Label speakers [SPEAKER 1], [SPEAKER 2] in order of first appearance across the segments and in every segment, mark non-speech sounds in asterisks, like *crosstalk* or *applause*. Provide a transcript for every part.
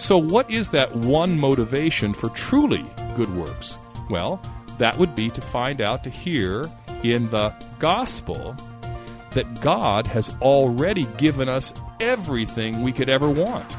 [SPEAKER 1] So, what is that one motivation for truly good works? Well, that would be to find out, to hear in the gospel that God has already given us everything we could ever want.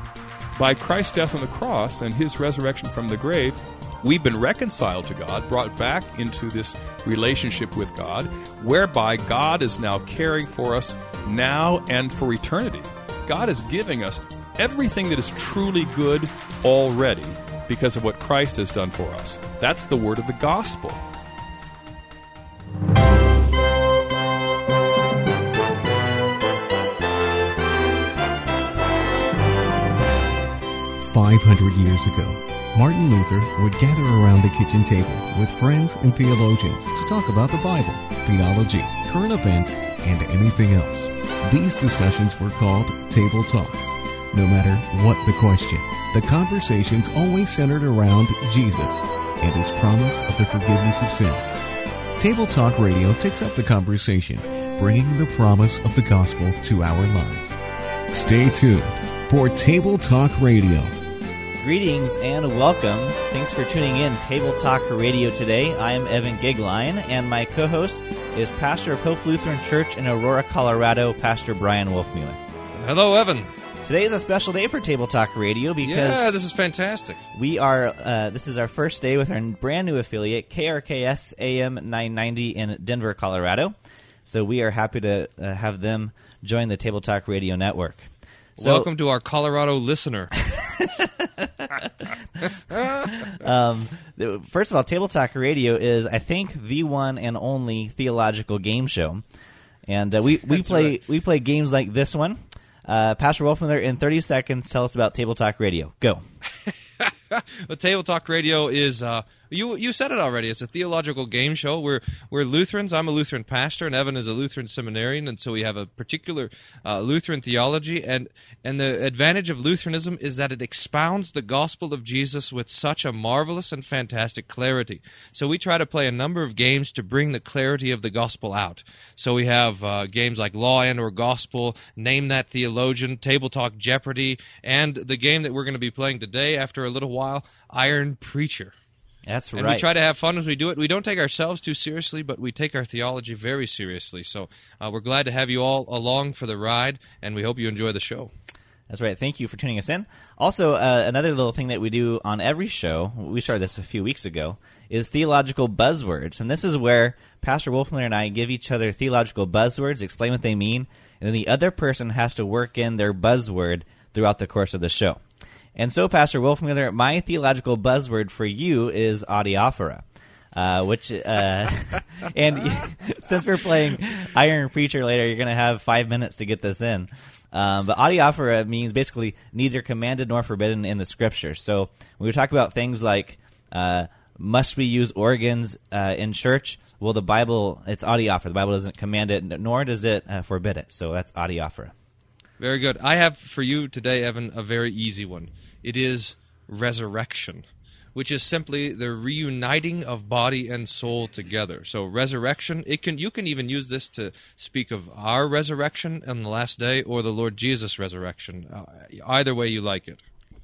[SPEAKER 1] By Christ's death on the cross and his resurrection from the grave, we've been reconciled to God, brought back into this relationship with God, whereby God is now caring for us now and for eternity. God is giving us everything that is truly good already because of what Christ has done for us. That's the word of the gospel.
[SPEAKER 2] 500 years ago, Martin Luther would gather around the kitchen table with friends and theologians to talk about the Bible, theology, current events, and anything else. These discussions were called table talks. No matter what the question, the conversations always centered around Jesus and his promise of the forgiveness of sins. Table Talk Radio takes up the conversation, bringing the promise of the gospel to our lives. Stay tuned for Table Talk Radio.
[SPEAKER 3] Greetings and welcome. Thanks for tuning in Table Talk Radio today. I am Evan Goeglein, and my co host is Pastor of Hope Lutheran Church in Aurora, Colorado, Pastor Brian Wolfmueller.
[SPEAKER 4] Hello, Evan.
[SPEAKER 3] Today is a special day for Table Talk Radio because
[SPEAKER 4] Yeah, this is fantastic.
[SPEAKER 3] we are. Uh, this is our first day with our brand new affiliate, KRKS AM 990 in Denver, Colorado. So we are happy to uh, have them join the Table Talk Radio network. So,
[SPEAKER 4] Welcome to our Colorado listener. *laughs*
[SPEAKER 3] um, first of all, Table Talk Radio is, I think, the one and only theological game show, and uh, we we
[SPEAKER 4] That's
[SPEAKER 3] play
[SPEAKER 4] right.
[SPEAKER 3] we play games like this one. Uh, Pastor Wolfmueller, in thirty seconds, tell us about Table Talk Radio. Go. *laughs* *laughs*
[SPEAKER 4] the Table Talk Radio is uh, you you said it already. It's a theological game show. We're we're Lutherans. I'm a Lutheran pastor, and Evan is a Lutheran seminarian, and so we have a particular uh, Lutheran theology. and And the advantage of Lutheranism is that it expounds the gospel of Jesus with such a marvelous and fantastic clarity. So we try to play a number of games to bring the clarity of the gospel out. So we have uh, games like Law and or Gospel, Name That Theologian, Table Talk Jeopardy, and the game that we're going to be playing today after a little while, Iron Preacher.
[SPEAKER 3] That's
[SPEAKER 4] And
[SPEAKER 3] right.
[SPEAKER 4] we try to have fun as we do it. We don't take ourselves too seriously, but we take our theology very seriously. So uh, we're glad to have you all along for the ride, and we hope you enjoy the show.
[SPEAKER 3] That's right. Thank you for tuning us in. Also, uh, another little thing that we do on every show, we started this a few weeks ago, is theological buzzwords. And this is where Pastor Wolfmueller and I give each other theological buzzwords, explain what they mean, and then the other person has to work in their buzzword throughout the course of the show. And so, Pastor Wolf Wolfmueller, my theological buzzword for you is adiaphora. Uh, which uh, *laughs* and *laughs* since we're playing Iron Preacher later, you're to have five minutes to get this in. Um, but adiaphora means basically neither commanded nor forbidden in the scriptures. So when we talk about things like uh, must we use organs uh, in church, well, the Bible it's adiaphora. The Bible doesn't command it, nor does it uh, forbid it. So that's adiaphora.
[SPEAKER 4] Very good. I have for you today, Evan, a very easy one. It is resurrection, which is simply the reuniting of body and soul together. So resurrection, it can you can even use this to speak of our resurrection on the last day or the Lord Jesus' resurrection. Uh, either way you like it.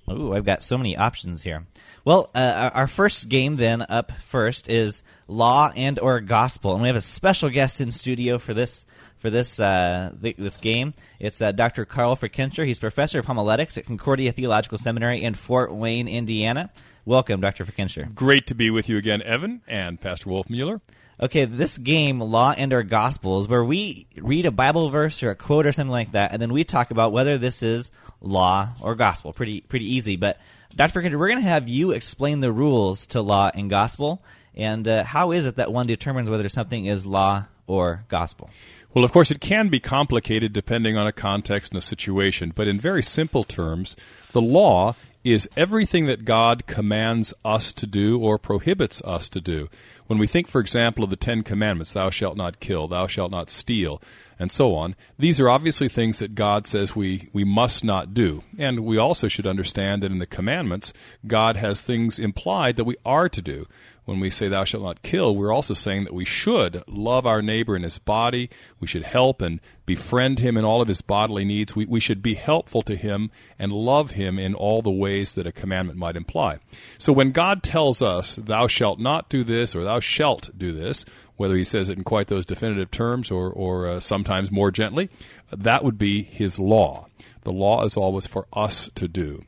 [SPEAKER 3] Ooh, I've got so many options here. Well, uh, our- first game then up first is law and or gospel, and we have a special guest in studio for this for this uh, th- this game. It's uh, Dr. Carl Fickenscher. He's professor of homiletics at Concordia Theological Seminary in Fort Wayne, Indiana. Welcome, Dr. Fickenscher.
[SPEAKER 1] Great to be with you again, Evan and Pastor Wolfmueller.
[SPEAKER 3] Okay, this game, Law and Our Gospel, is where we read a Bible verse or a quote or something like that, and then we talk about whether this is law or gospel. Pretty pretty easy. But Dr. Fickenscher, we're going to have you explain the rules to law and gospel, and uh, how is it that one determines whether something is law or gospel?
[SPEAKER 1] Well, of course, it can be complicated depending on a context and a situation, but in very simple terms, the law is everything that God commands us to do or prohibits us to do. When we think, for example, of the Ten Commandments, thou shalt not kill, thou shalt not steal, and so on, these are obviously things that God says we, we must not do. And we also should understand that in the commandments, God has things implied that we are to do. When we say, Thou shalt not kill, we're also saying that we should love our neighbor in his body. We should help and befriend him in all of his bodily needs. We, we should be helpful to him and love him in all the ways that a commandment might imply. So when God tells us, Thou shalt not do this or Thou shalt do this, whether he says it in quite those definitive terms or, or uh, sometimes more gently, that would be his law. The law is always for us to do.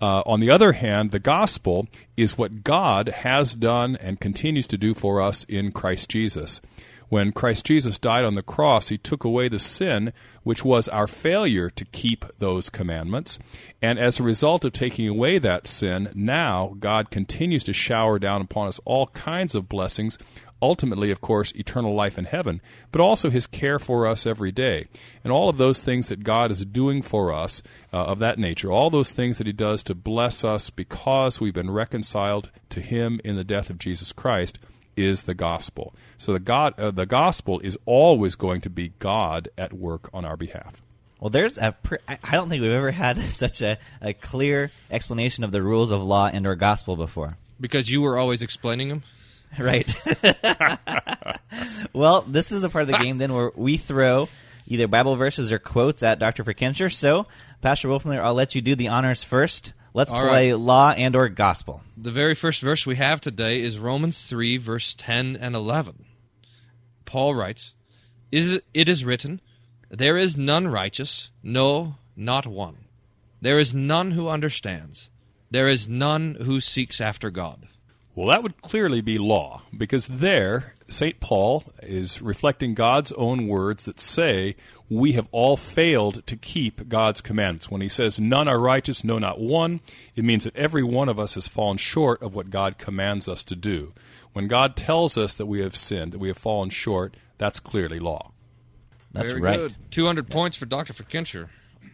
[SPEAKER 1] Uh, on the other hand, the gospel is what God has done and continues to do for us in Christ Jesus. When Christ Jesus died on the cross, he took away the sin which was our failure to keep those commandments. And as a result of taking away that sin, now God continues to shower down upon us all kinds of blessings ultimately, of course, eternal life in heaven, but also his care for us every day. And all of those things that God is doing for us uh, of that nature, all those things that he does to bless us because we've been reconciled to him in the death of Jesus Christ, is the gospel. So the God, uh, the gospel is always going to be God at work on our behalf.
[SPEAKER 3] Well, there's a. Pre- I don't think we've ever had *laughs* such a, a clear explanation of the rules of law and or gospel before.
[SPEAKER 4] Because you were always explaining them. *laughs*
[SPEAKER 3] Right. *laughs* well, this is a part of the game then where we throw either Bible verses or quotes at Dr. Fickenscher. So, Pastor Wolfmueller, I'll let you do the honors first. Let's
[SPEAKER 4] All
[SPEAKER 3] play
[SPEAKER 4] right.
[SPEAKER 3] law and or gospel.
[SPEAKER 4] The very first verse we have today is Romans 3, verse 10 and 11. Paul writes, "Is It is written, There is none righteous, no, not one. There is none who understands. There is none who seeks after God.
[SPEAKER 1] Well, that would clearly be law, because there, St. Paul is reflecting God's own words that say, We have all failed to keep God's commandments. When he says, None are righteous, no, not one, it means that every one of us has fallen short of what God commands us to do. When God tells us that we have sinned, that we have fallen short, that's clearly law.
[SPEAKER 3] That's
[SPEAKER 4] Very
[SPEAKER 3] right.
[SPEAKER 4] good. 200 points for Dr. Fickenscher.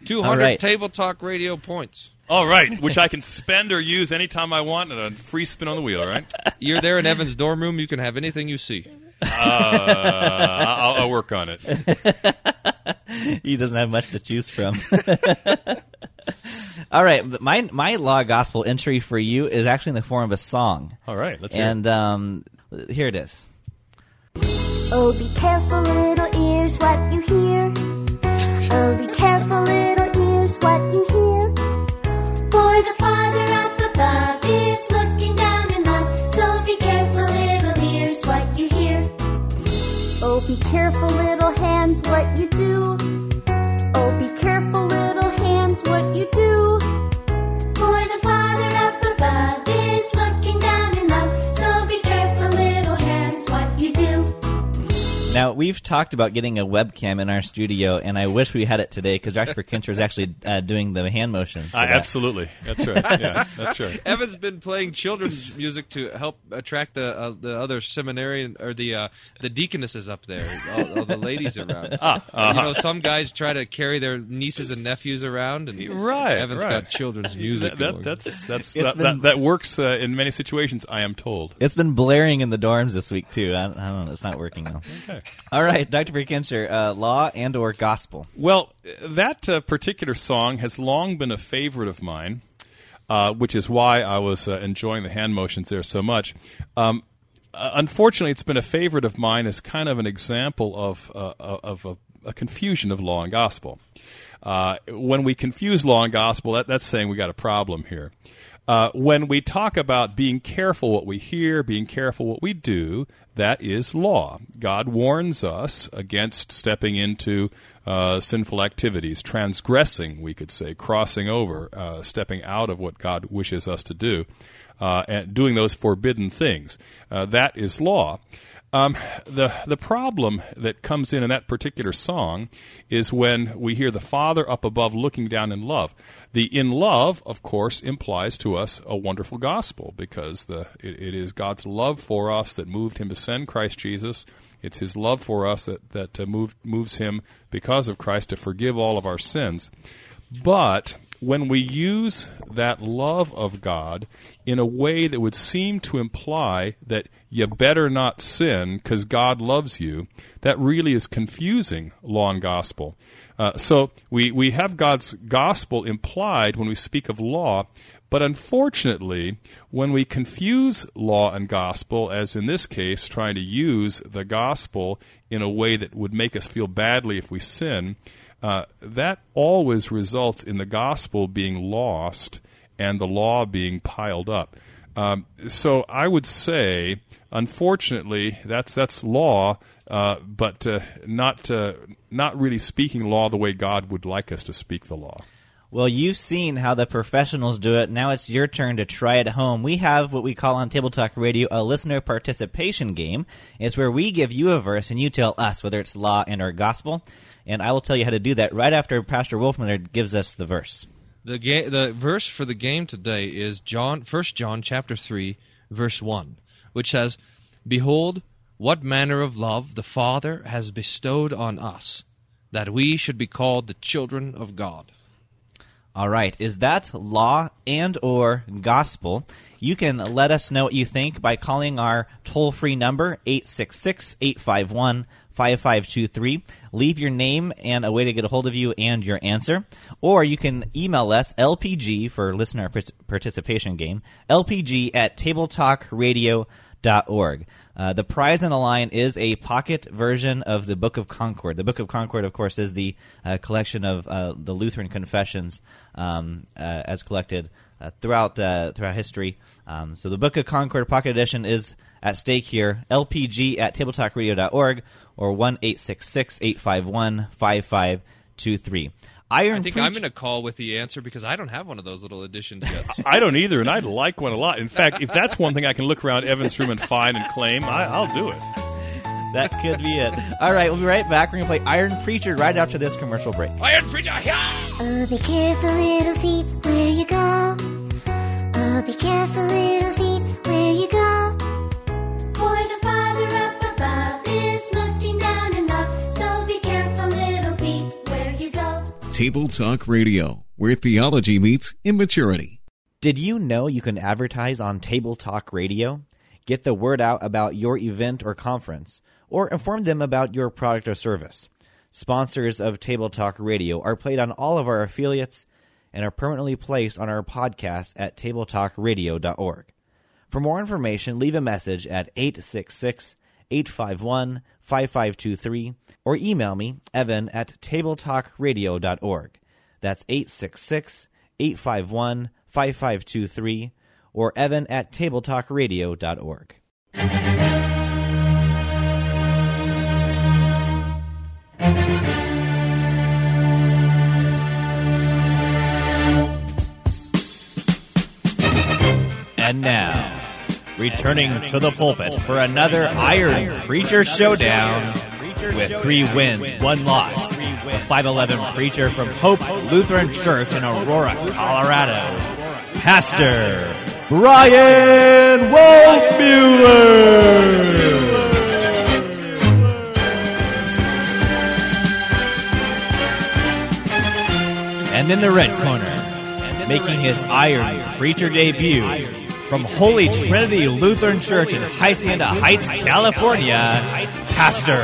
[SPEAKER 4] 200
[SPEAKER 3] All right.
[SPEAKER 4] Table Talk Radio points.
[SPEAKER 1] All right, which I can spend or use anytime I want and a free spin on the wheel, right?
[SPEAKER 4] You're there in Evan's dorm room. You can have anything you see.
[SPEAKER 1] Uh, I'll, I'll work on it. *laughs*
[SPEAKER 3] he doesn't have much to choose from. *laughs* All right, my my law gospel entry for you is actually in the form of a song,
[SPEAKER 1] All right, let's hear
[SPEAKER 3] and um, here it is.
[SPEAKER 5] Oh, be careful, little ears, what you hear. Oh, be careful, little ears, what you hear. Be careful, little ears, what you hear. Oh, be careful, little hands, what you do. *laughs*
[SPEAKER 3] Now we've talked about getting a webcam in our studio, and I wish we had it today because Dr. Fickenscher is actually uh, doing the hand motions. for
[SPEAKER 1] I,
[SPEAKER 3] that.
[SPEAKER 1] absolutely. That's right. Yeah, that's right. *laughs*
[SPEAKER 4] Evan's been playing children's music to help attract the uh, the other seminarian or the uh, the deaconesses up there, all, all the ladies around. *laughs*
[SPEAKER 1] Ah,
[SPEAKER 4] You know, some guys try to carry their nieces and nephews around, and
[SPEAKER 1] Right,
[SPEAKER 4] Evan's
[SPEAKER 1] right.
[SPEAKER 4] got children's music.
[SPEAKER 1] That, that,
[SPEAKER 4] going.
[SPEAKER 1] that's that's that,
[SPEAKER 3] been-
[SPEAKER 1] that, that works uh, in many situations. I am told.
[SPEAKER 3] It's been blaring in the dorms this week too. I, I don't know. It's not working though.
[SPEAKER 1] Okay.
[SPEAKER 3] All right, Dr. Fickenscher, uh, law and or gospel.
[SPEAKER 1] Well, that uh, particular song has long been a favorite of mine, uh, which is why I was uh, enjoying the hand motions there so much. Um, uh, unfortunately, it's been a favorite of mine as kind of an example of uh, of a, a confusion of law and gospel. Uh, when we confuse law and gospel, that, that's saying we got a problem here. Uh, when we talk about being careful what we hear, being careful what we do, that is law. God warns us against stepping into uh, sinful activities, transgressing, we could say, crossing over, uh, stepping out of what God wishes us to do, uh, and doing those forbidden things. Uh, that is law. Um, the the problem that comes in in that particular song is when we hear the Father up above looking down in love. The in love, of course, implies to us a wonderful gospel because the it, it is God's love for us that moved Him to send Christ Jesus. It's His love for us that that uh, moved, moves Him because of Christ to forgive all of our sins. But when we use that love of God in a way that would seem to imply that you better not sin because God loves you, that really is confusing law and gospel. Uh, so we, we have God's gospel implied when we speak of law, but unfortunately, when we confuse law and gospel, as in this case, trying to use the gospel in a way that would make us feel badly if we sin, uh, that always results in the gospel being lost and the law being piled up. Um, so I would say, unfortunately, that's that's law, uh, but uh, not uh, not really speaking law the way God would like us to speak the law.
[SPEAKER 3] Well, you've seen how the professionals do it. Now it's your turn to try it at home. We have what we call on Table Talk Radio a listener participation game. It's where we give you a verse and you tell us whether it's law and or gospel. And I will tell you how to do that right after Pastor Wolfmueller gives us the verse.
[SPEAKER 4] The ga- the verse for the game today is John First John chapter 3 verse 1, which says, "Behold, what manner of love the Father has bestowed on us, that we should be called the children of God."
[SPEAKER 3] All right, is that law and or gospel? You can let us know what you think by calling our toll-free number 866-851-5523. Leave your name and a way to get a hold of you and your answer. Or you can email us LPG for listener participation game, LPG at tabletalkradio.org. Uh, the prize on the line is a pocket version of the Book of Concord. The Book of Concord, of course, is the uh, collection of uh, the Lutheran confessions um, uh, as collected uh, throughout uh, throughout history. Um, so the Book of Concord Pocket Edition is at stake here. LPG at tabletalkradio.org or one eight six six eight five one five five two three. Iron
[SPEAKER 4] I think
[SPEAKER 3] Preach-
[SPEAKER 4] I'm going to call with the answer because I don't have one of those little editions *laughs* yet.
[SPEAKER 1] I don't either, and I'd like one a lot. In fact, if that's one thing I can look around Evan's room and find and claim, I, I'll do it.
[SPEAKER 3] That could be it. All right, we'll be right back. We're going to play Iron Preacher right after this commercial break.
[SPEAKER 4] Iron Preacher, yeah!
[SPEAKER 5] Oh, be careful, little feet, where you go. Oh, be careful, little feet, where you go. For the
[SPEAKER 2] Table Talk Radio, where theology meets immaturity.
[SPEAKER 3] Did you know you can advertise on Table Talk Radio? Get the word out about your event or conference, or inform them about your product or service. Sponsors of Table Talk Radio are played on all of our affiliates and are permanently placed on our podcast at tabletalkradio.org. For more information, leave a message at 866 851 5523 or email me, evan at tabletalkradio.org. That's 866 851 5523 or evan at tabletalkradio.org. And now, returning to the pulpit for another Iron Preacher Showdown with three wins, one loss. The 5'11 preacher from Hope Lutheran Church in Aurora, Colorado, Pastor Brian Wolfmueller. And in the red corner, making his Iron Preacher debut from Holy Trinity Lutheran Church in Hacienda Heights, California, Pastor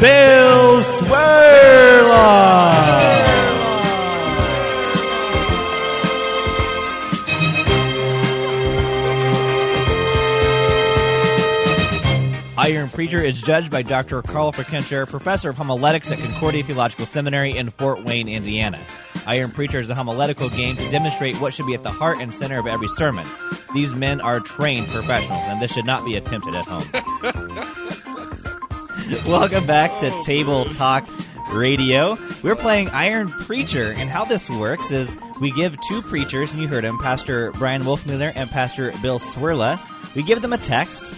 [SPEAKER 3] Bill Cwirla. Iron Preacher is judged by Dr. Carl Fickenscher, professor of homiletics at Concordia Theological Seminary in Fort Wayne, Indiana. Iron Preacher is a homiletical game to demonstrate what should be at the heart and center of every sermon. These men are trained professionals, and this should not be attempted at home. *laughs* Welcome back to Table Talk Radio. We're playing Iron Preacher, and how this works is we give two preachers, and you heard him, Pastor Brian Wolfmueller and Pastor Bill Cwirla. We give them a text,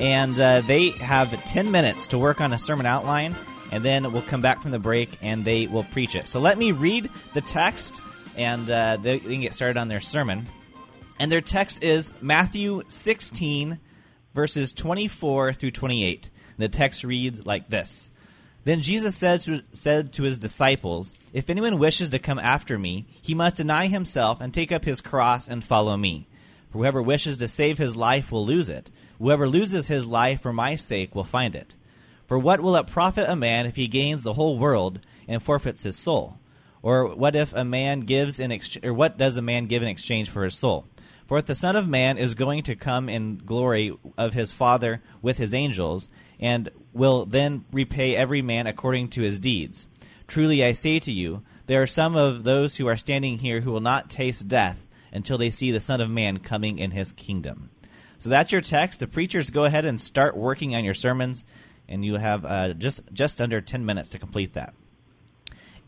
[SPEAKER 3] and uh, they have 10 minutes to work on a sermon outline, and then we'll come back from the break and they will preach it. So let me read the text, and uh, they, they can get started on their sermon. And their text is Matthew 16, verses 24 through 28. The text reads like this Then Jesus said to, said to his disciples, If anyone wishes to come after me, he must deny himself and take up his cross and follow me. For whoever wishes to save his life will lose it. Whoever loses his life for my sake will find it. For what will it profit a man if he gains the whole world and forfeits his soul? Or what if a man gives in ex- or what does a man give in exchange for his soul? For if the Son of Man is going to come in glory of his Father with his angels, and will then repay every man according to his deeds. Truly I say to you, there are some of those who are standing here who will not taste death until they see the Son of Man coming in his kingdom. So that's your text. The preachers go ahead and start working on your sermons, and you have uh, just just under ten minutes to complete that.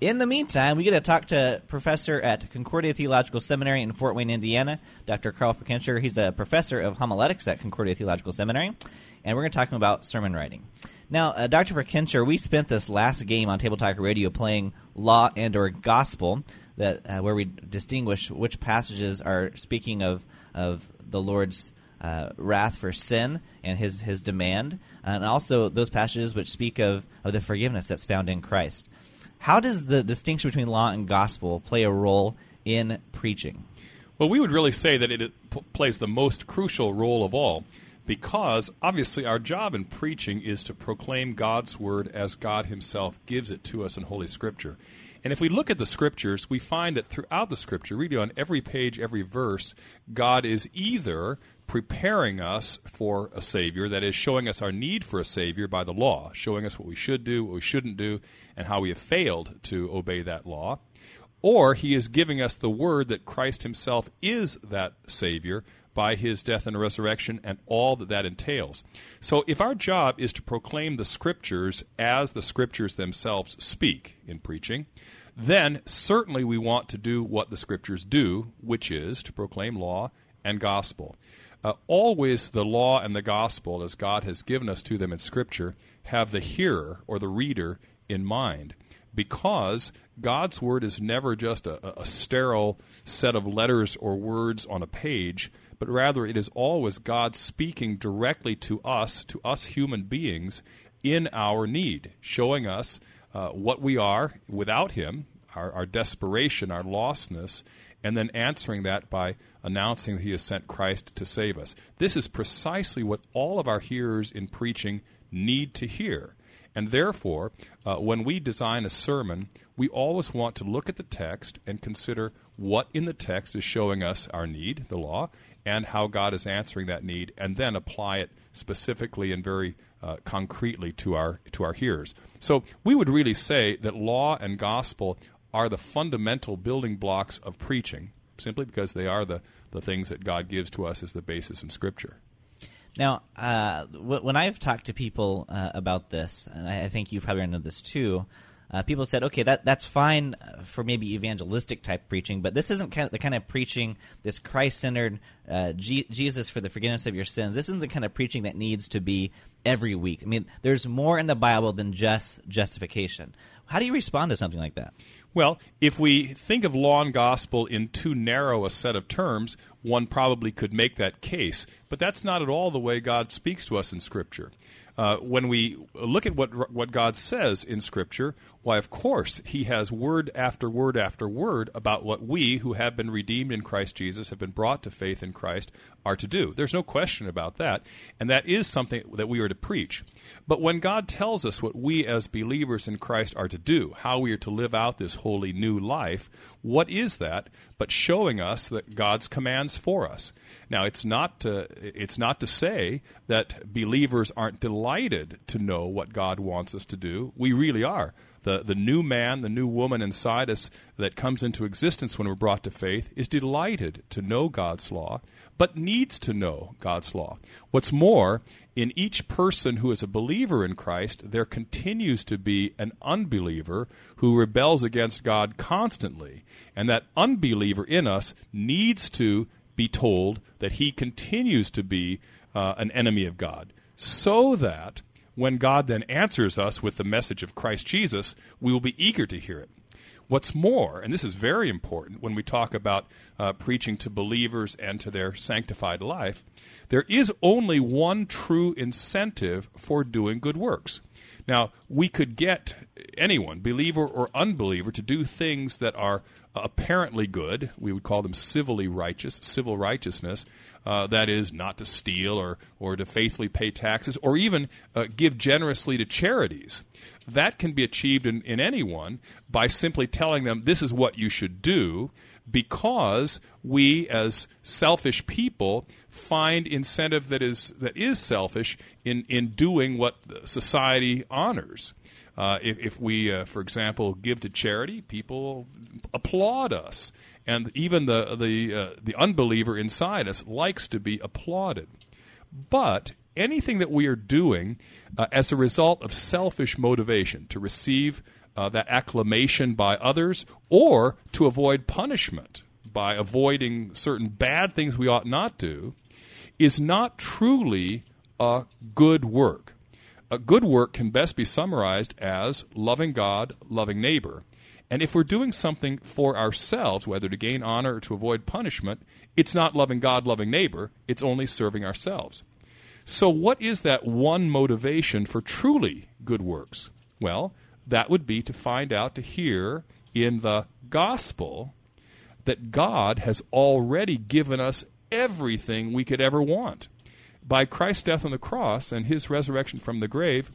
[SPEAKER 3] In the meantime, we get to talk to professor at Concordia Theological Seminary in Fort Wayne, Indiana, Dr. Carl Fickenscher. He's a professor of homiletics at Concordia Theological Seminary, and we're going to talk about sermon writing. Now, uh, Dr. Fickenscher, we spent this last game on Table Talk Radio playing law and or gospel, that uh, where we distinguish which passages are speaking of of the Lord's uh, wrath for sin and his his demand, and also those passages which speak of of the forgiveness that's found in Christ. How does the distinction between law and gospel play a role in preaching?
[SPEAKER 1] Well, we would really say that it plays the most crucial role of all because obviously our job in preaching is to proclaim God's word as God Himself gives it to us in Holy Scripture. And if we look at the scriptures, we find that throughout the scripture, really on every page, every verse, God is either preparing us for a Savior, that is, showing us our need for a Savior by the law, showing us what we should do, what we shouldn't do, and how we have failed to obey that law. Or He is giving us the word that Christ Himself is that Savior by His death and resurrection and all that that entails. So if our job is to proclaim the Scriptures as the Scriptures themselves speak in preaching, then certainly we want to do what the Scriptures do, which is to proclaim law and gospel. Uh, always the law and the gospel, as God has given us to them in Scripture, have the hearer or the reader in mind. Because God's word is never just a, a sterile set of letters or words on a page, but rather it is always God speaking directly to us, to us human beings, in our need, showing us uh, what we are without Him, our, our desperation, our lostness, and then answering that by announcing that He has sent Christ to save us. This is precisely what all of our hearers in preaching need to hear. And therefore, uh, when we design a sermon, we always want to look at the text and consider what in the text is showing us our need, the law, and how God is answering that need, and then apply it specifically and very uh, concretely to our to our hearers. So we would really say that law and gospel are the fundamental building blocks of preaching, simply because they are the, the things that God gives to us as the basis in Scripture.
[SPEAKER 3] Now, uh, w- when I've talked to people uh, about this, and I, I think you've probably into this too, uh, people said, okay, that that's fine for maybe evangelistic type preaching, but this isn't kind of the kind of preaching, this Christ centered uh, G- Jesus for the forgiveness of your sins. This isn't the kind of preaching that needs to be every week. I mean, there's more in the Bible than just justification. How do you respond to something like that?
[SPEAKER 1] Well, if we think of law and gospel in too narrow a set of terms, one probably could make that case. But that's not at all the way God speaks to us in Scripture. Uh, when we look at what what God says in Scripture, why, of course, He has word after word after word about what we, who have been redeemed in Christ Jesus, have been brought to faith in Christ, are to do. There's no question about that, and that is something that we are to preach. But when God tells us what we as believers in Christ are to do, how we are to live out this holy new life, what is that but showing us that God's commands for us? Now, it's not to, it's not to say that believers aren't delighted to know what God wants us to do. We really are. The, the new man, the new woman inside us that comes into existence when we're brought to faith is delighted to know God's law, but needs to know God's law. What's more, in each person who is a believer in Christ, there continues to be an unbeliever who rebels against God constantly. And that unbeliever in us needs to be told that he continues to be uh, an enemy of God, so that when God then answers us with the message of Christ Jesus, we will be eager to hear it. What's more, and this is very important when we talk about uh, preaching to believers and to their sanctified life, there is only one true incentive for doing good works. Now, we could get anyone, believer or unbeliever, to do things that are apparently good. We would call them civilly righteous, civil righteousness. Uh, that is, not to steal or, or to faithfully pay taxes or even uh, give generously to charities. That can be achieved in, in anyone by simply telling them this is what you should do because we as selfish people find incentive that is that is selfish in in doing what society honors. Uh, if, if, we, uh, for example, give to charity, people applaud us, and even the the uh, the unbeliever inside us likes to be applauded. But anything that we are doing uh, as a result of selfish motivation to receive uh, that acclamation by others or to avoid punishment by avoiding certain bad things we ought not do is not truly a good work. A good work can best be summarized as loving God, loving neighbor. And if we're doing something for ourselves, whether to gain honor or to avoid punishment, it's not loving God, loving neighbor, it's only serving ourselves. So, what is that one motivation for truly good works? Well, that would be to find out, to hear in the gospel that God has already given us everything we could ever want. By Christ's death on the cross and his resurrection from the grave,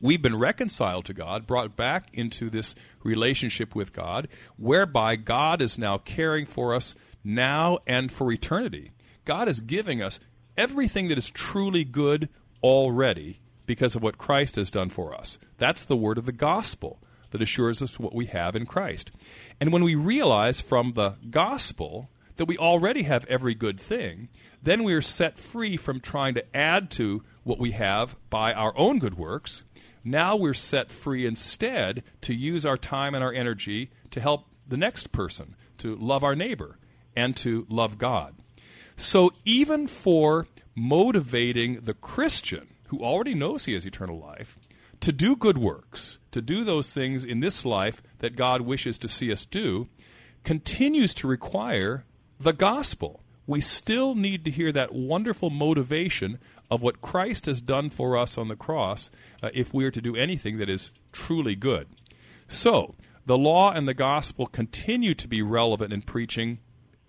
[SPEAKER 1] we've been reconciled to God, brought back into this relationship with God, whereby God is now caring for us now and for eternity. God is giving us everything that is truly good already because of what Christ has done for us. That's the word of the gospel that assures us what we have in Christ. And when we realize from the gospel that we already have every good thing, then we are set free from trying to add to what we have by our own good works. Now we're set free instead to use our time and our energy to help the next person, to love our neighbor, and to love God. So even for motivating the Christian who already knows he has eternal life to do good works, to do those things in this life that God wishes to see us do, continues to require the gospel. We still need to hear that wonderful motivation of what Christ has done for us on the cross uh, if we are to do anything that is truly good. So, the law and the gospel continue to be relevant in preaching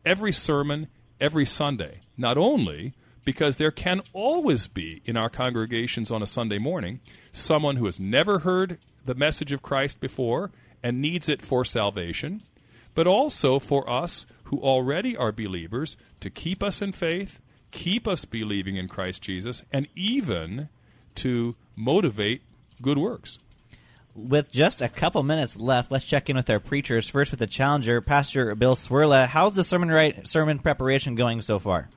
[SPEAKER 1] every sermon, every Sunday. Not only because there can always be in our congregations on a Sunday morning someone who has never heard the message of Christ before and needs it for salvation, but also for us who already are believers to keep us in faith, keep us believing in Christ Jesus, and even to motivate good works.
[SPEAKER 3] With just a couple minutes left, let's check in with our preachers. First, with the challenger, Pastor Bill Cwirla. How's the sermon right, sermon preparation going so far?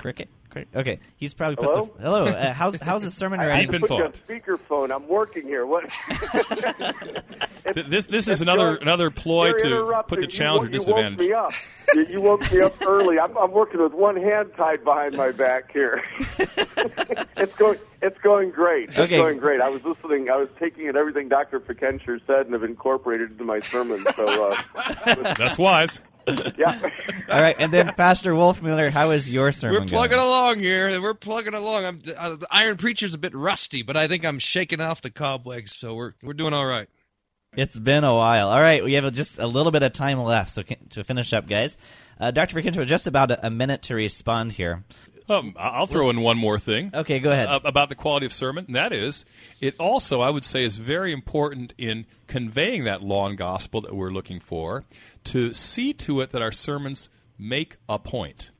[SPEAKER 3] Cricket. Cricket. Okay, he's probably put
[SPEAKER 6] hello.
[SPEAKER 3] the hello. Uh, how's how's the sermon *laughs*
[SPEAKER 6] I
[SPEAKER 3] right?
[SPEAKER 1] Deep in
[SPEAKER 6] put you on
[SPEAKER 1] thought.
[SPEAKER 6] speakerphone. I'm working here. What? *laughs*
[SPEAKER 1] Th- This this is another another ploy to put the challenger
[SPEAKER 6] you, wo-
[SPEAKER 1] disadvantage.
[SPEAKER 6] You woke me up. You, you woke me up early. I'm, I'm working with one hand tied behind my back here. *laughs* it's going. It's going great. It's
[SPEAKER 3] Okay.
[SPEAKER 6] going great. I was listening. I was taking in everything Dr. Fickenscher said and have incorporated into my sermon. So, uh,
[SPEAKER 1] That's wise.
[SPEAKER 6] Yeah. *laughs*
[SPEAKER 3] All right, and then Pastor Wolfmueller, how is your sermon
[SPEAKER 4] We're plugging
[SPEAKER 3] going?
[SPEAKER 4] along here. We're plugging along. I'm, uh, the Iron Preacher's a bit rusty, but I think I'm shaking off the cobwebs, so we're we're doing all right.
[SPEAKER 3] It's been a while. All right, we have just a little bit of time left, so can- to finish up, guys, uh, Dr. Pickens, just about a, a minute to respond here.
[SPEAKER 1] Um, I- I'll throw in one more thing.
[SPEAKER 3] Okay, go ahead.
[SPEAKER 1] uh, about the quality of sermon. And that is, it also, I would say, is very important in conveying that law and gospel that we're looking for to see to it that our sermons make a point.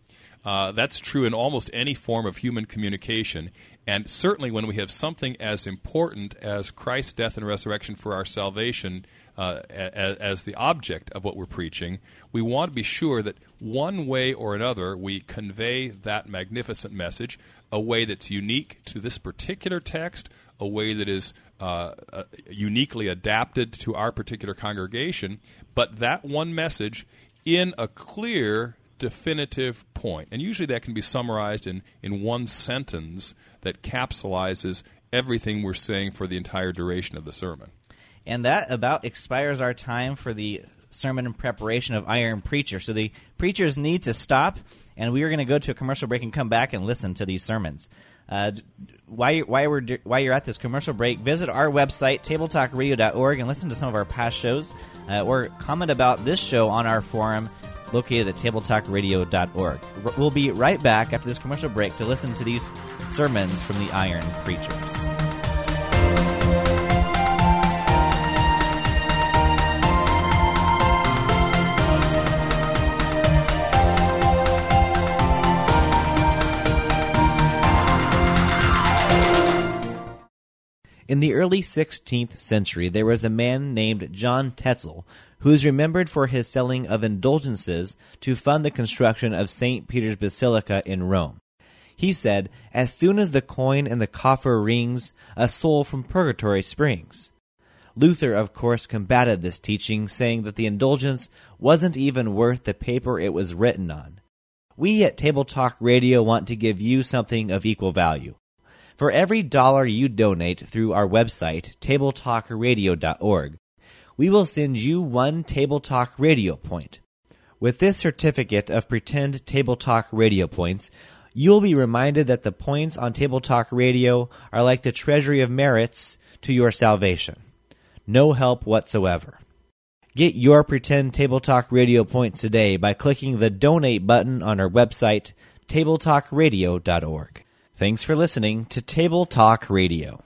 [SPEAKER 1] Uh, that's true in almost any form of human communication. And certainly when we have something as important as Christ's death and resurrection for our salvation uh, as, as the object of what we're preaching, we want to be sure that one way or another we convey that magnificent message, a way that's unique to this particular text, a way that is uh, uh, uniquely adapted to our particular congregation, but that one message in a clear, definitive point. And usually that can be summarized in, in one sentence that capsulizes everything we're saying for the entire duration of the sermon.
[SPEAKER 3] And that about expires our time for the sermon in preparation of Iron Preacher. So the preachers need to stop, and we are going to go to a commercial break and come back and listen to these sermons. Uh, while, you, while, we're, while you're at this commercial break, visit our website, tabletalkradio.org, and listen to some of our past shows uh, or comment about this show on our forum located at tabletalkradio.org. We'll be right back after this commercial break to listen to these sermons from the Iron Preachers. In the early 16th century, there was a man named John Tetzel who is remembered for his selling of indulgences to fund the construction of St. Peter's Basilica in Rome. He said, As soon as the coin in the coffer rings, a soul from purgatory springs. Luther, of course, combated this teaching, saying that the indulgence wasn't even worth the paper it was written on. We at Table Talk Radio want to give you something of equal value. For every dollar you donate through our website, tabletalkradio.org, we will send you one Table Talk Radio point. With this certificate of pretend Table Talk Radio points, you'll be reminded that the points on Table Talk Radio are like the treasury of merits to your salvation. No help whatsoever. Get your pretend Table Talk Radio points today by clicking the donate button on our website, tabletalkradio.org. Thanks for listening to Table Talk Radio.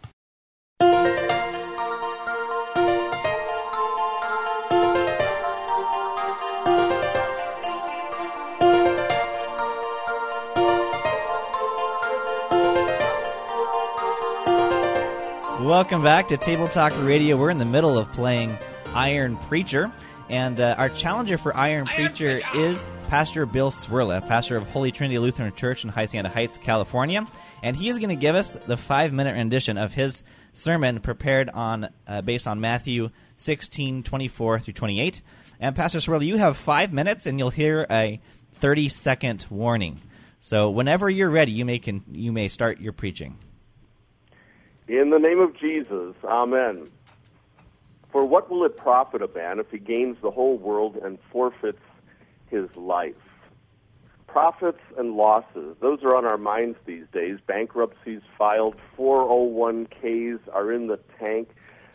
[SPEAKER 3] Welcome back to Table Talk Radio. We're in the middle of playing Iron Preacher, and uh, our challenger for Iron, Iron Preacher, Preacher, is Pastor Bill Cwirla, pastor of Holy Trinity Lutheran Church in Hacienda Heights, California, and he is going to give us the five-minute rendition of his sermon prepared on uh, based on Matthew 16, 24 through 28. And Pastor Cwirla, you have five minutes, and you'll hear a 30-second warning. So whenever you're ready, you may can, you may start your preaching.
[SPEAKER 6] In the name of Jesus, Amen. For what will it profit a man if he gains the whole world and forfeits his life? Profits and losses, those are on our minds these days. Bankruptcies filed, 401ks are in the tank.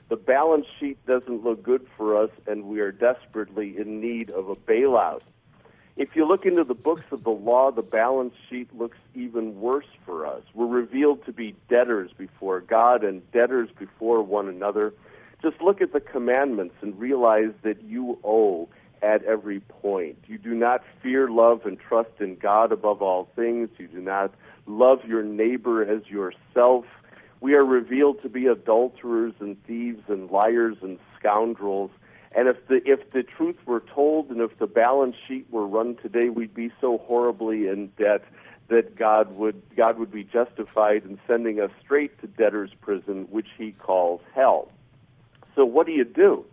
[SPEAKER 6] The balance sheet doesn't look good for us, and we are desperately in need of a bailout. If you look into the books of the law, the balance sheet looks even worse for us. We're revealed to be debtors before God and debtors before one another. Just look at the commandments and realize that you owe at every point. You do not fear, love, and trust in God above all things. You do not love your neighbor as yourself. We are revealed to be adulterers and thieves and liars and scoundrels. And if the if the truth were told, and if the balance sheet were run today, we'd be so horribly in debt that God would God would be justified in sending us straight to debtor's prison, which He calls hell. So what do you do?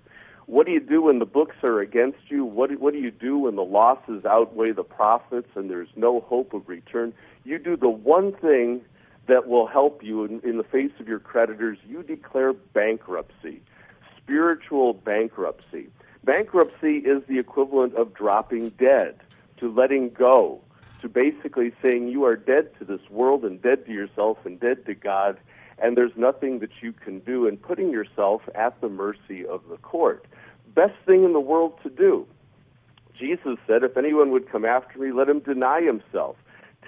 [SPEAKER 6] What do you do when the books are against you? What what do you do when the losses outweigh the profits and there's no hope of return? You do the one thing that will help you in, in the face of your creditors. You declare bankruptcy spiritual bankruptcy. Bankruptcy is the equivalent of dropping dead, to letting go, to basically saying you are dead to this world and dead to yourself and dead to God, and there's nothing that you can do, and putting yourself at the mercy of the court. Best thing in the world to do. Jesus said, If anyone would come after me, let him deny himself,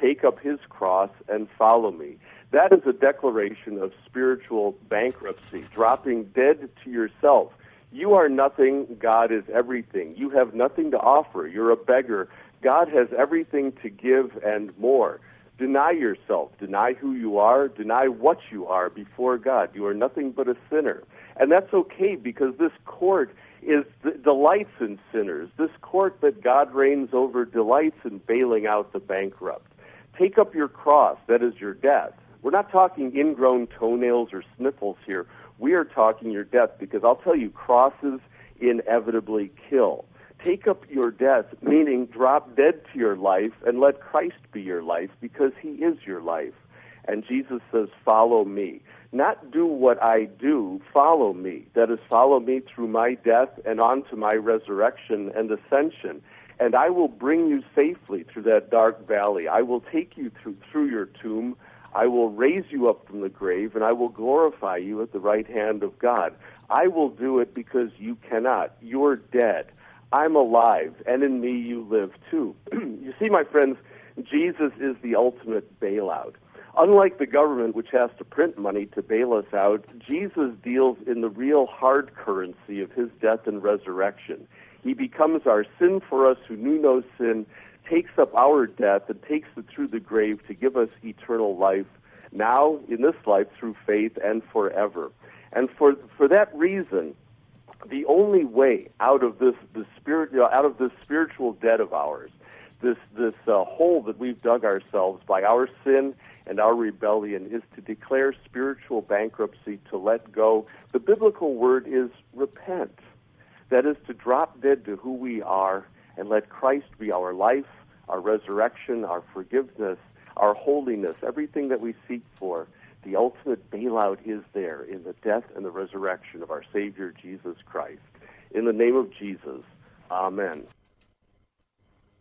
[SPEAKER 6] take up his cross, and follow me. That is a declaration of spiritual bankruptcy, dropping dead to yourself. You are nothing, God is everything. You have nothing to offer. You're a beggar. God has everything to give and more. Deny yourself, deny who you are, deny what you are before God. You are nothing but a sinner. And that's okay because this court is delights in sinners. This court that God reigns over delights in bailing out the bankrupt. Take up your cross, that is your death we're not talking ingrown toenails or sniffles here. We are talking your death because I'll tell you, crosses inevitably kill. Take up your death, meaning drop dead to your life and let Christ be your life because he is your life. And Jesus says, Follow me. not do what I do, follow me. That is, follow me through my death and on to my resurrection and ascension. And I will bring you safely through that dark valley. I will take you through, through your tomb. I will raise you up from the grave, and I will glorify you at the right hand of God. I will do it because you cannot. You're dead. I'm alive, and in me you live too. *clears throat* you see, my friends, Jesus is the ultimate bailout. Unlike the government, which has to print money to bail us out, Jesus deals in the real hard currency of his death and resurrection. He becomes our sin for us who knew no sin, takes up our death, and takes it through the grave to give us eternal life, now in this life through faith and forever. And for, for that reason, the only way out of this, this spirit, out of this spiritual debt of ours, this, this uh, hole that we've dug ourselves by our sin and our rebellion is to declare spiritual bankruptcy, to let go. The biblical word is repent. That is to drop dead to who we are and let Christ be our life, our resurrection, our forgiveness, our holiness, everything that we seek for. The ultimate bailout is there in the death and the resurrection of our Savior Jesus Christ. In the name of Jesus, Amen.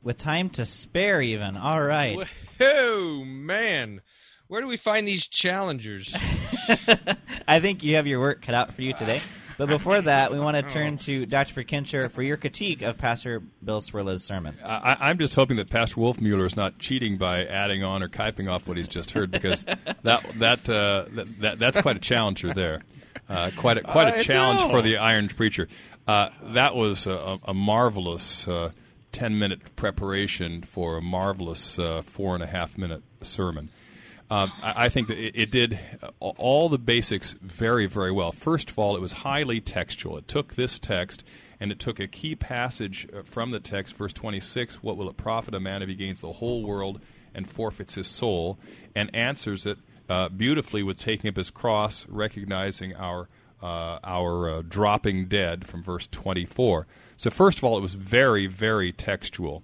[SPEAKER 3] With time to spare, even. All right.
[SPEAKER 4] Oh man, where do we find these challengers? *laughs*
[SPEAKER 3] I think you have your work cut out for you today. *laughs* But before that, we want to *laughs* turn to Dr. Fickenscher for your critique of Pastor Bill Cwirla's sermon.
[SPEAKER 1] I, I'm just hoping that Pastor Wolfmueller is not cheating by adding on or typing off what he's just heard because *laughs* that that, uh, that, that that's quite a challenger there. Uh, quite a, quite a
[SPEAKER 4] I
[SPEAKER 1] challenge
[SPEAKER 4] know.
[SPEAKER 1] for the Iron Preacher. Uh, that was a, a marvelous uh, ten minute preparation for a marvelous uh, four and a half minute sermon. Um, I, think that it, did all the basics very, very well. First of all, it was highly textual. It took this text and it took a key passage uh, from the text, verse 26, What will it profit a man if he gains the whole world and forfeits his soul? and answers it uh, beautifully with taking up his cross, recognizing our. Uh, our uh, dropping dead from verse 24. So, first of all, it was very, very textual.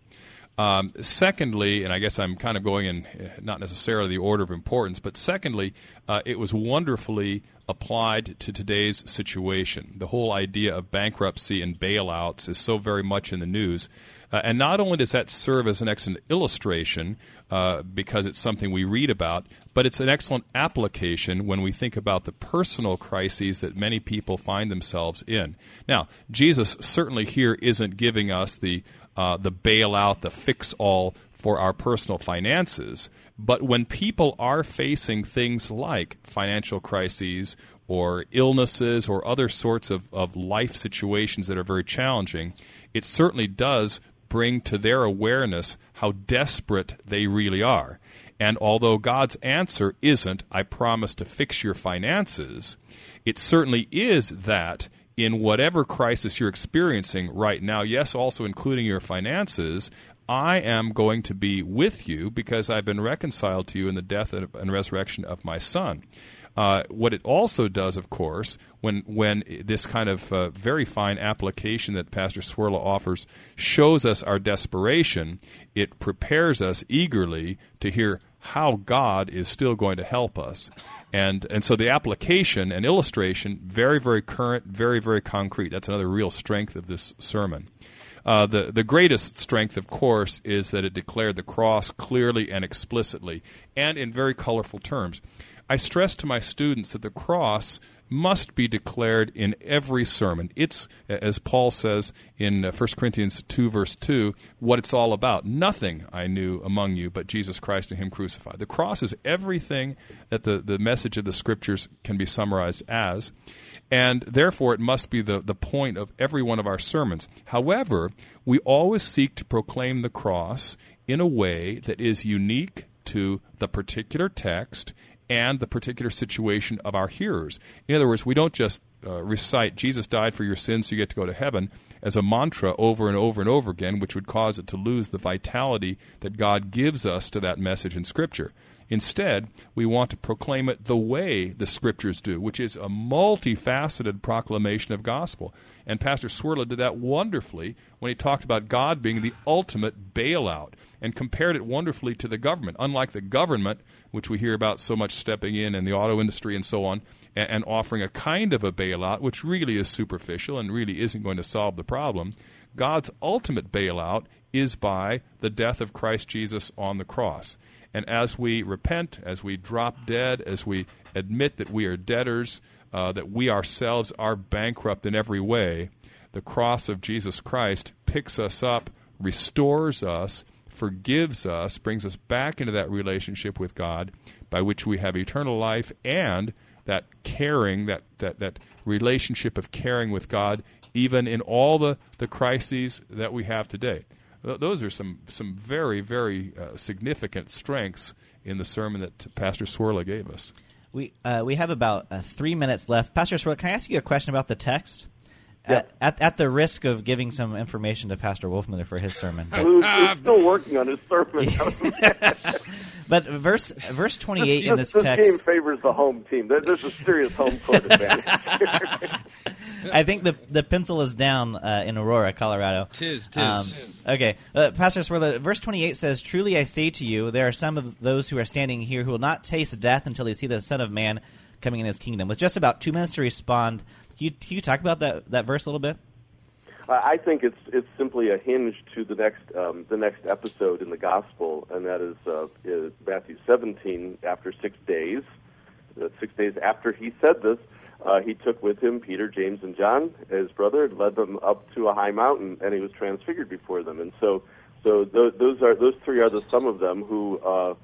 [SPEAKER 1] Um, secondly, and I guess I'm kind of going in uh, not necessarily the order of importance, but secondly, uh, it was wonderfully applied to today's situation. The whole idea of bankruptcy and bailouts is so very much in the news. Uh, and not only does that serve as an excellent illustration uh, because it's something we read about, but it's an excellent application when we think about the personal crises that many people find themselves in. Now, Jesus certainly here isn't giving us the uh, the bailout, the fix all for our personal finances. But when people are facing things like financial crises or illnesses or other sorts of, of life situations that are very challenging, it certainly does bring to their awareness how desperate they really are. And although God's answer isn't, I promise to fix your finances, it certainly is that in whatever crisis you're experiencing right now, yes, also including your finances, I am going to be with you because I've been reconciled to you in the death and resurrection of my Son. Uh, what it also does, of course, when when this kind of uh, very fine application that Pastor Cwirla offers shows us our desperation, it prepares us eagerly to hear how God is still going to help us. And, and so the application and illustration, very, very current, very, very concrete. That's another real strength of this sermon. Uh, the, the greatest strength, of course, is that it declared the cross clearly and explicitly and in very colorful terms. I stress to my students that the cross must be declared in every sermon. It's, as Paul says in uh, 1 Corinthians 2, verse 2, what it's all about. Nothing I knew among you but Jesus Christ and Him crucified. The cross is everything that the, the message of the Scriptures can be summarized as, and therefore it must be the, the point of every one of our sermons. However, we always seek to proclaim the cross in a way that is unique to the particular text and the particular situation of our hearers. In other words, we don't just uh, recite Jesus died for your sins so you get to go to heaven as a mantra over and over and over again, which would cause it to lose the vitality that God gives us to that message in Scripture. Instead, we want to proclaim it the way the Scriptures do, which is a multifaceted proclamation of gospel. And Pastor Cwirla did that wonderfully when he talked about God being the ultimate bailout and compared it wonderfully to the government. Unlike the government, which we hear about so much stepping in in the auto industry and so on, and, and offering a kind of a bailout, which really is superficial and really isn't going to solve the problem, God's ultimate bailout is by the death of Christ Jesus on the cross. And as we repent, as we drop dead, as we admit that we are debtors, uh, that we ourselves are bankrupt in every way, the cross of Jesus Christ picks us up, restores us, forgives us, brings us back into that relationship with God by which we have eternal life and that caring, that, that, that relationship of caring with God, even in all the, the crises that we have today. Th- those are some, some very, very uh, significant strengths in the sermon that Pastor Cwirla gave us.
[SPEAKER 3] We uh, we have about uh, three minutes left. Pastor Cwirla, can I ask you a question about the text? At, at, at the risk of giving some information to Pastor Wolfmueller for his sermon, *laughs*
[SPEAKER 6] Who's, who's still working on his sermon? *laughs*
[SPEAKER 3] but verse verse twenty eight in this
[SPEAKER 6] this
[SPEAKER 3] text,
[SPEAKER 6] game favors the home team. There- There's a serious home court advantage. *laughs*
[SPEAKER 3] I think the the pencil is down uh, in Aurora, Colorado.
[SPEAKER 4] Tis, tis.
[SPEAKER 3] Um, okay, uh, Pastor Cwirla, verse 28 says, Truly I say to you, there are some of those who are standing here who will not taste death until they see the Son of Man coming in his kingdom. With just about two minutes to respond, can you, can you talk about that, that verse a little bit?
[SPEAKER 6] I think it's it's simply a hinge to the next um, the next episode in the gospel, and that is, uh, is Matthew 17. After six days, uh, six days after he said this, uh, he took with him Peter, James, and John, his brother, and led them up to a high mountain, and he was transfigured before them. And so, so th- those are those three are the some of them who. Uh,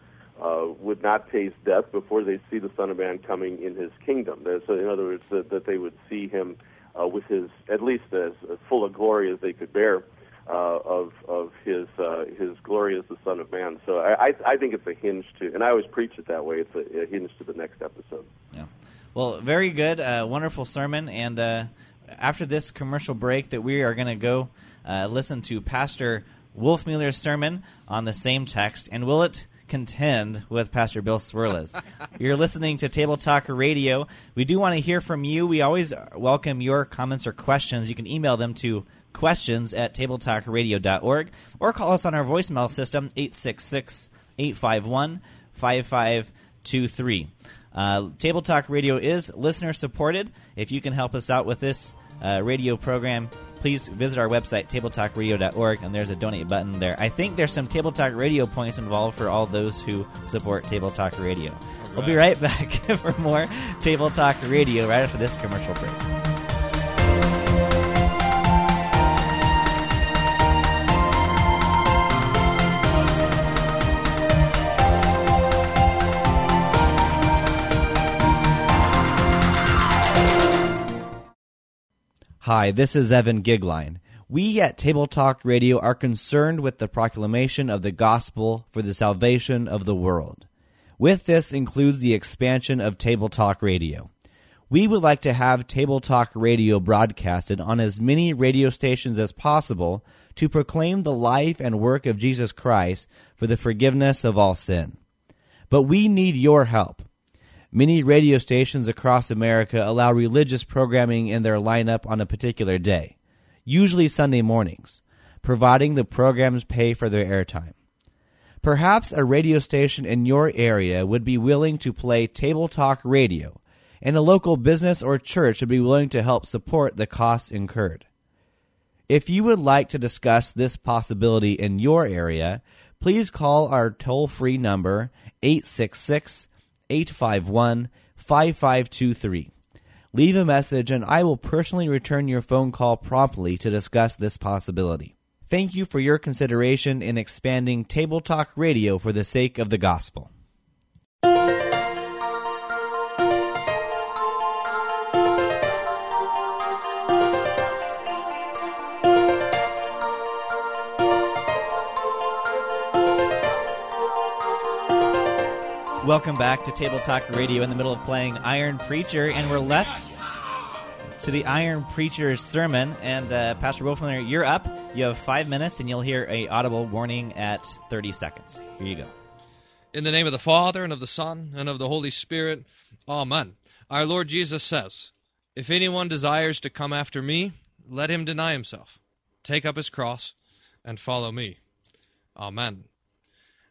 [SPEAKER 6] uh, would not taste death before they see the Son of Man coming in His kingdom. So, in other words, that, that they would see Him uh, with His at least as, as full of glory as they could bear uh, of of His uh, His glory as the Son of Man. So I, I I think it's a hinge to, and I always preach it that way. It's a, a hinge to the next episode.
[SPEAKER 3] Yeah. Well, very good, uh, wonderful sermon. And uh, after this commercial break, that we are going to go uh, listen to Pastor Wolfmueller's sermon on the same text, and will it contend with Pastor Bill Cwirlas? *laughs* You're listening to Table Talk Radio. We do want to hear from you. We always welcome your comments or questions. You can email them to questions at tabletalkradio.org or call us on our voicemail system 866 851 5523. Uh, Table Talk Radio is listener supported. If you can help us out with this uh, radio program, please visit our website, tabletalkradio.org, and there's a donate button there. I think there's some Table Talk Radio points involved for all those who support Table Talk Radio. We'll be right *laughs* back for more Table Talk Radio right after this commercial break. Hi, this is Evan Goeglein. We at Table Talk Radio are concerned with the proclamation of the gospel for the salvation of the world. With this includes the expansion of Table Talk Radio. We would like to have Table Talk Radio broadcasted on as many radio stations as possible to proclaim the life and work of Jesus Christ for the forgiveness of all sin. But we need your help. Many radio stations across America allow religious programming in their lineup on a particular day, usually Sunday mornings, providing the programs pay for their airtime. Perhaps a radio station in your area would be willing to play Table Talk Radio, and a local business or church would be willing to help support the costs incurred. If you would like to discuss this possibility in your area, please call our toll free number 866 851 5523. Leave a message and I will personally return your phone call promptly to discuss this possibility. Thank you for your consideration in expanding Table Talk Radio for the sake of the gospel. Welcome back to Table Talk Radio in the middle of playing Iron Preacher, and we're left to the Iron Preacher's sermon. And uh, Pastor Wolfman, you're up. You have five minutes, and you'll hear a audible warning at 30 seconds. Here you go.
[SPEAKER 4] In the name of the Father, and of the Son, and of the Holy Spirit. Amen. Our Lord Jesus says, If anyone desires to come after me, let him deny himself, take up his cross, and follow me. Amen.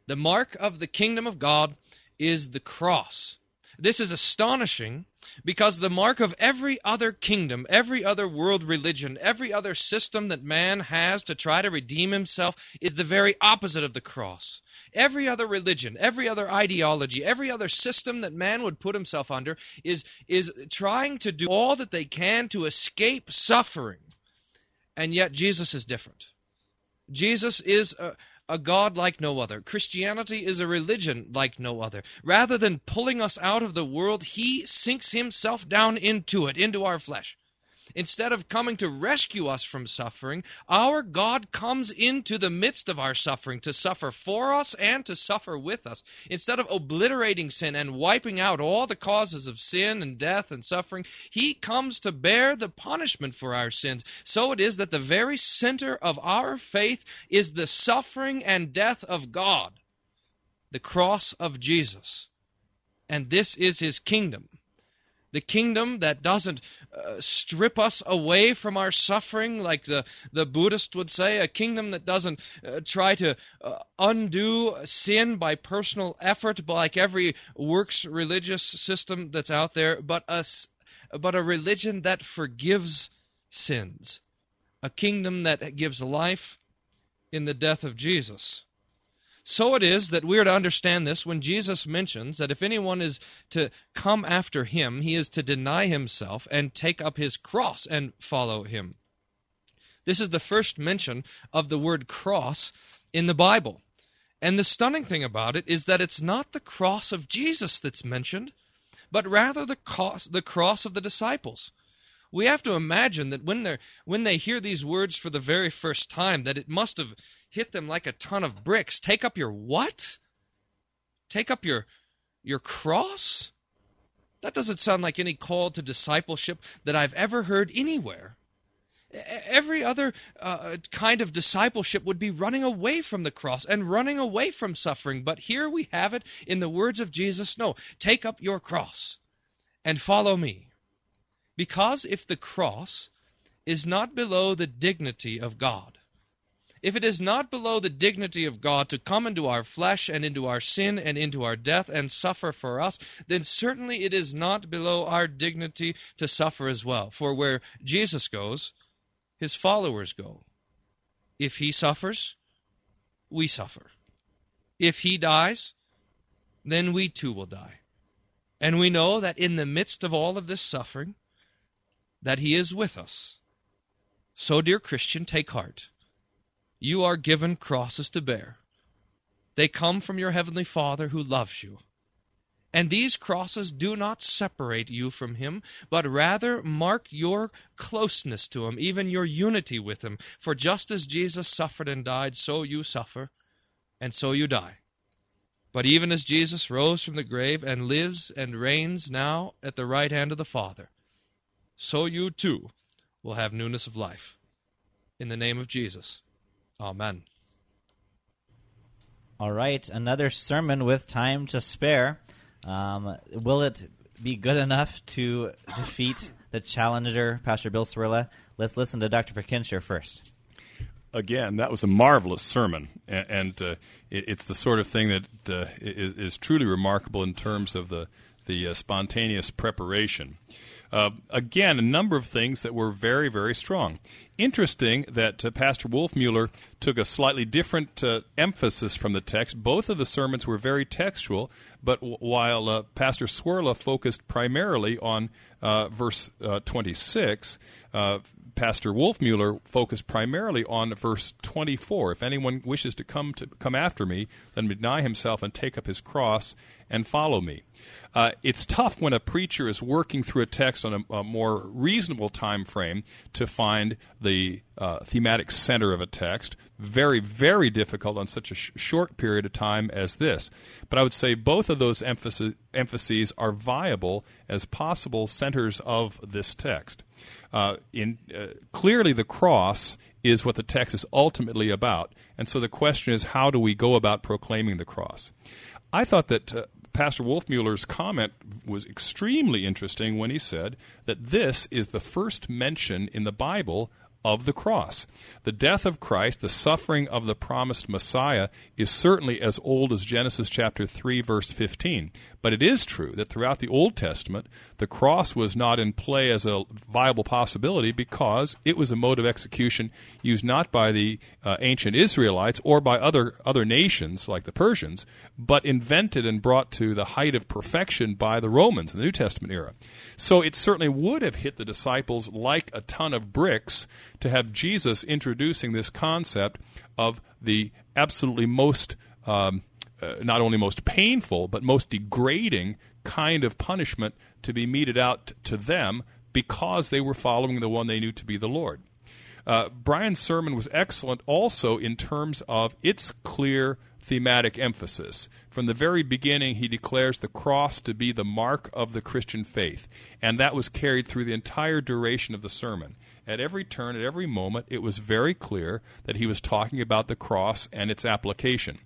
[SPEAKER 4] The mark of the kingdom of God is the cross. This is astonishing because the mark of every other kingdom, every other world religion, every other system that man has to try to redeem himself is the very opposite of the cross. Every other religion, every other ideology, every other system that man would put himself under is, is trying to do all that they can to escape suffering. And yet Jesus is different. Jesus is a, a God like no other. Christianity is a religion like no other. Rather than pulling us out of the world, He sinks Himself down into it, into our flesh. Instead of coming to rescue us from suffering, our God comes into the midst of our suffering to suffer for us and to suffer with us. Instead of obliterating sin and wiping out all the causes of sin and death and suffering, He comes to bear the punishment for our sins. So it is that the very center of our faith is the suffering and death of God, the cross of Jesus. And this is His kingdom the kingdom that doesn't uh, strip us away from our suffering, like the, the Buddhist would say, a kingdom that doesn't uh, try to uh, undo sin by personal effort, like every works religious system that's out there, but a, but a religion that forgives sins, a kingdom that gives life in the death of Jesus. So it is that we are to understand this when Jesus mentions that if anyone is to come after him, he is to deny himself and take up his cross and follow him. This is the first mention of the word cross in the Bible. And the stunning thing about it is that it's not the cross of Jesus that's mentioned, but rather the cross, the cross of the disciples. We have to imagine that when they when they hear these words for the very first time, that it must have hit them like a ton of bricks. Take up your what? Take up your your cross? That doesn't sound like any call to discipleship that I've ever heard anywhere. Every other uh, kind of discipleship would be running away from the cross and running away from suffering. But here we have it in the words of Jesus no, take up your cross and follow me. Because if the cross is not below the dignity of God, if it is not below the dignity of God to come into our flesh and into our sin and into our death and suffer for us, then certainly it is not below our dignity to suffer as well. For where Jesus goes, his followers go. If he suffers, we suffer. If he dies, then we too will die. And we know that in the midst of all of this suffering, that he is with us. So, dear Christian, take heart you are given crosses to bear. They come from your Heavenly Father who loves you. And these crosses do not separate you from Him, but rather mark your closeness to Him, even your unity with Him. For just as Jesus suffered and died, so you suffer, and so you die. But even as Jesus rose from the grave and lives and reigns now at the right hand of the Father, so you too will have newness of life. In the name of Jesus. Amen.
[SPEAKER 3] All right, another sermon with time to spare. Um, will it be good enough to defeat the challenger, Pastor Bill Cwirla? Let's listen to Dr. Fickenscher first.
[SPEAKER 1] Again, that was a marvelous sermon, and, and uh, it, it's the sort of thing that uh, is, is, truly remarkable in terms of the the uh, spontaneous preparation. Uh, again, a number of things that were very, very strong. Interesting that uh, Pastor Wolfmueller took a slightly different uh, emphasis from the text. Both of the sermons were very textual, but w- while uh, Pastor Cwirla focused primarily on uh, verse uh, 26, Pastor Wolfmueller focused primarily on verse 24. If anyone wishes to come to come after me, then deny himself and take up his cross and follow me. Uh, it's tough when a preacher is working through a text on a, a more reasonable time frame to find the uh, thematic center of a text. Very, very difficult on such a sh- short period of time as this. But I would say both of those emphasis, emphases are viable as possible centers of this text. Uh, in uh, clearly, the cross is what the text is ultimately about, and so the question is, how do we go about proclaiming the cross? I thought that uh, Pastor Wolfmueller's comment was extremely interesting when he said that this is the first mention in the Bible of the cross. The death of Christ, the suffering of the promised Messiah, is certainly as old as Genesis chapter 3, verse 15. But it is true that throughout the Old Testament, the cross was not in play as a viable possibility because it was a mode of execution used not by the uh, ancient Israelites or by other, other nations like the Persians, but invented and brought to the height of perfection by the Romans in the New Testament era. So it certainly would have hit the disciples like a ton of bricks to have Jesus introducing this concept of the absolutely most. Um, uh, not only most painful but most degrading kind of punishment to be meted out to them because they were following the one they knew to be the Lord. Uh, Brian's sermon was excellent also in terms of its clear thematic emphasis. From the very beginning, he declares the cross to be the mark of the Christian faith, and that was carried through the entire duration of the sermon. At every turn, at every moment, it was very clear that he was talking about the cross and its application.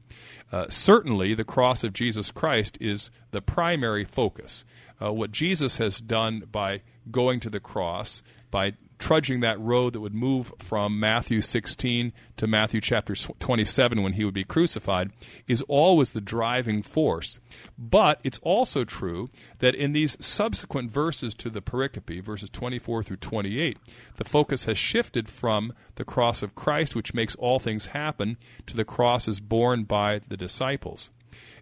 [SPEAKER 1] Uh, certainly, the cross of Jesus Christ is the primary focus. Uh, what Jesus has done by going to the cross, by trudging that road that would move from Matthew 16 to Matthew chapter 27 when he would be crucified, is always the driving force. But it's also true that in these subsequent verses to the pericope, verses 24 through 28, the focus has shifted from the cross of Christ, which makes all things happen, to the cross as borne by the disciples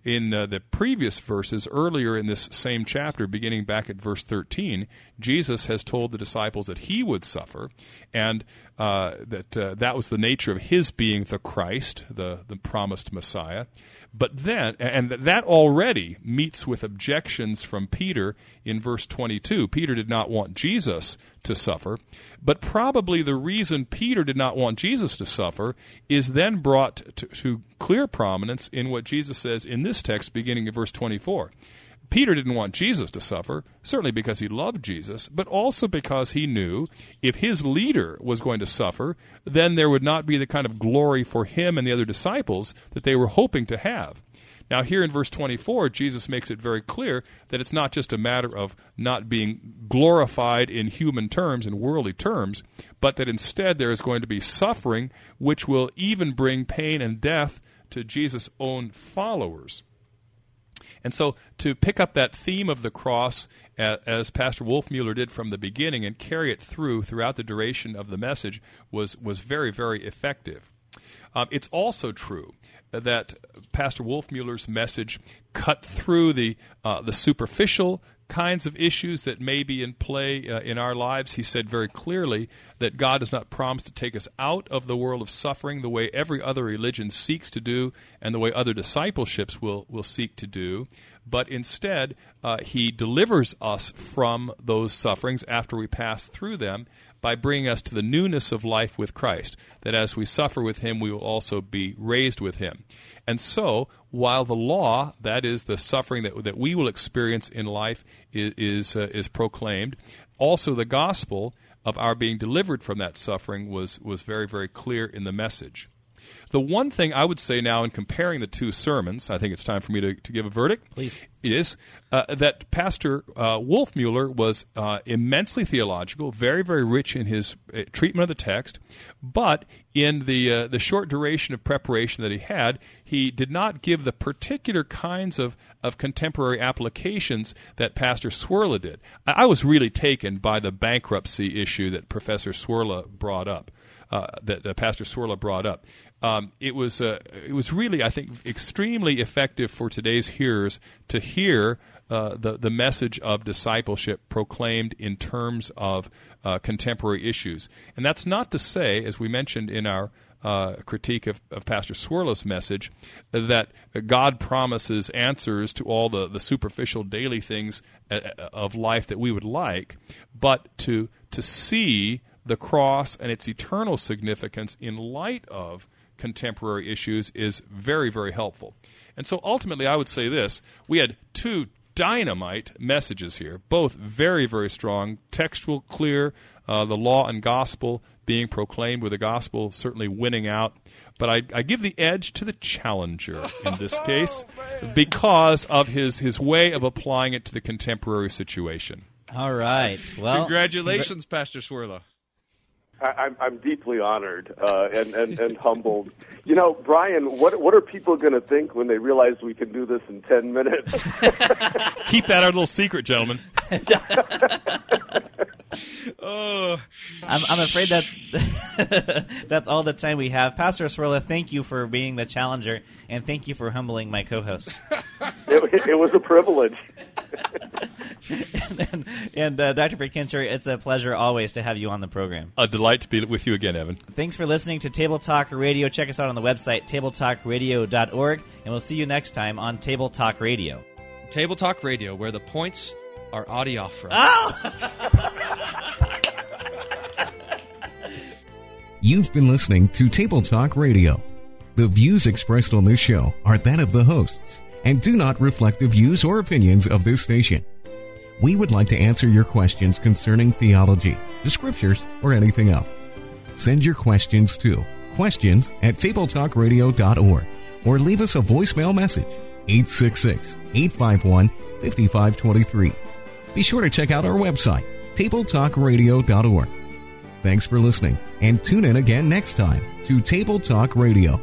[SPEAKER 1] in uh, the previous verses earlier in this same chapter, beginning back at verse 13, Jesus has told the disciples that he would suffer, and uh, that uh, that was the nature of his being the Christ, the, the promised Messiah. But then, and that already meets with objections from Peter in verse 22. Peter did not want Jesus to suffer, but probably the reason Peter did not want Jesus to suffer is then brought to, to clear prominence in what Jesus says in this text, beginning in verse 24. Peter didn't want Jesus to suffer, certainly because he loved Jesus, but also because he knew if his leader was going to suffer, then there would not be the kind of glory for him and the other disciples that they were hoping to have. Now, here in verse 24, Jesus makes it very clear that it's not just a matter of not being glorified in human terms, in worldly terms, but that instead there is going to be suffering, which will even bring pain and death to Jesus' own followers. And so to pick up that theme of the cross, as Pastor Wolfmueller did from the beginning, and carry it through throughout the duration of the message was, was very, very effective. Um, it's also true that Pastor Wolfmueller's message cut through the, uh, the superficial kinds of issues that may be in play uh, in our lives. He said very clearly that God does not promise to take us out of the world of suffering the way every other religion seeks to do and the way other discipleships will, will seek to do. But instead, uh, He delivers us from those sufferings after we pass through them by bringing us to the newness of life with Christ, that as we suffer with Him, we will also be raised with Him. And so, while the law, that is the suffering that, that we will experience in life, is, is, uh, is proclaimed, also the gospel of our being delivered from that suffering was, was very, very clear in the message. The one thing I would say now in comparing the two sermons, I think it's time for me to, to give a verdict.
[SPEAKER 3] Please.
[SPEAKER 1] Is uh, that Pastor uh, Wolfmueller was uh, immensely theological, very, very rich in his uh, treatment of the text, but in the uh, the short duration of preparation that he had, he did not give the particular kinds of, of contemporary applications that Pastor Cwirla did. I, I was really taken by the bankruptcy issue that Professor Cwirla brought up. Uh, that uh, Pastor Cwirla brought up. Um, it was uh, it was really I think extremely effective for today's hearers to hear uh, the the message of discipleship proclaimed in terms of uh, contemporary issues, and that's not to say, as we mentioned in our uh, critique of, of Pastor Cwirla's message that God promises answers to all the, the superficial daily things of life that we would like, but to to see the cross and its eternal significance in light of contemporary issues is very, very helpful. And so ultimately, I would say this we had two dynamite messages here, both very, very strong, textual, clear, uh, the law and gospel being proclaimed with the gospel certainly winning out. But I, I give the edge to the challenger in this *laughs* case because of his, his way of applying it to the contemporary situation.
[SPEAKER 3] All right. Well,
[SPEAKER 4] Congratulations, Pastor Cwirla.
[SPEAKER 6] I, I'm, I'm deeply honored uh, and, and, and humbled. You know, Brian, what what are people going to think when they realize we can do this in ten minutes? *laughs*
[SPEAKER 1] Keep that our little secret, gentlemen. *laughs*
[SPEAKER 4] Oh,
[SPEAKER 3] I'm, I'm afraid that *laughs* that's all the time we have. Pastor Cwirla, thank you for being the challenger, and thank you for humbling my co-host.
[SPEAKER 6] it, it was a privilege. *laughs*
[SPEAKER 3] and and uh, Dr. Fickenscher, it's a pleasure always to have you on the program.
[SPEAKER 1] A delight to be with you again, Evan.
[SPEAKER 3] Thanks for listening to Table Talk Radio. Check us out on the website, tabletalkradio.org, and we'll see you next time on Table Talk Radio.
[SPEAKER 4] Table Talk Radio, where the points are adiaphora. *laughs*
[SPEAKER 2] You've been listening to Table Talk Radio. The views expressed on this show are that of the hosts and do not reflect the views or opinions of this station. We would like to answer your questions concerning theology, the scriptures, or anything else. Send your questions to questions at tabletalkradio.org or leave us a voicemail message 866 851 5523. Be sure to check out our website, tabletalkradio.org. Thanks for listening and tune in again next time to Table Talk Radio.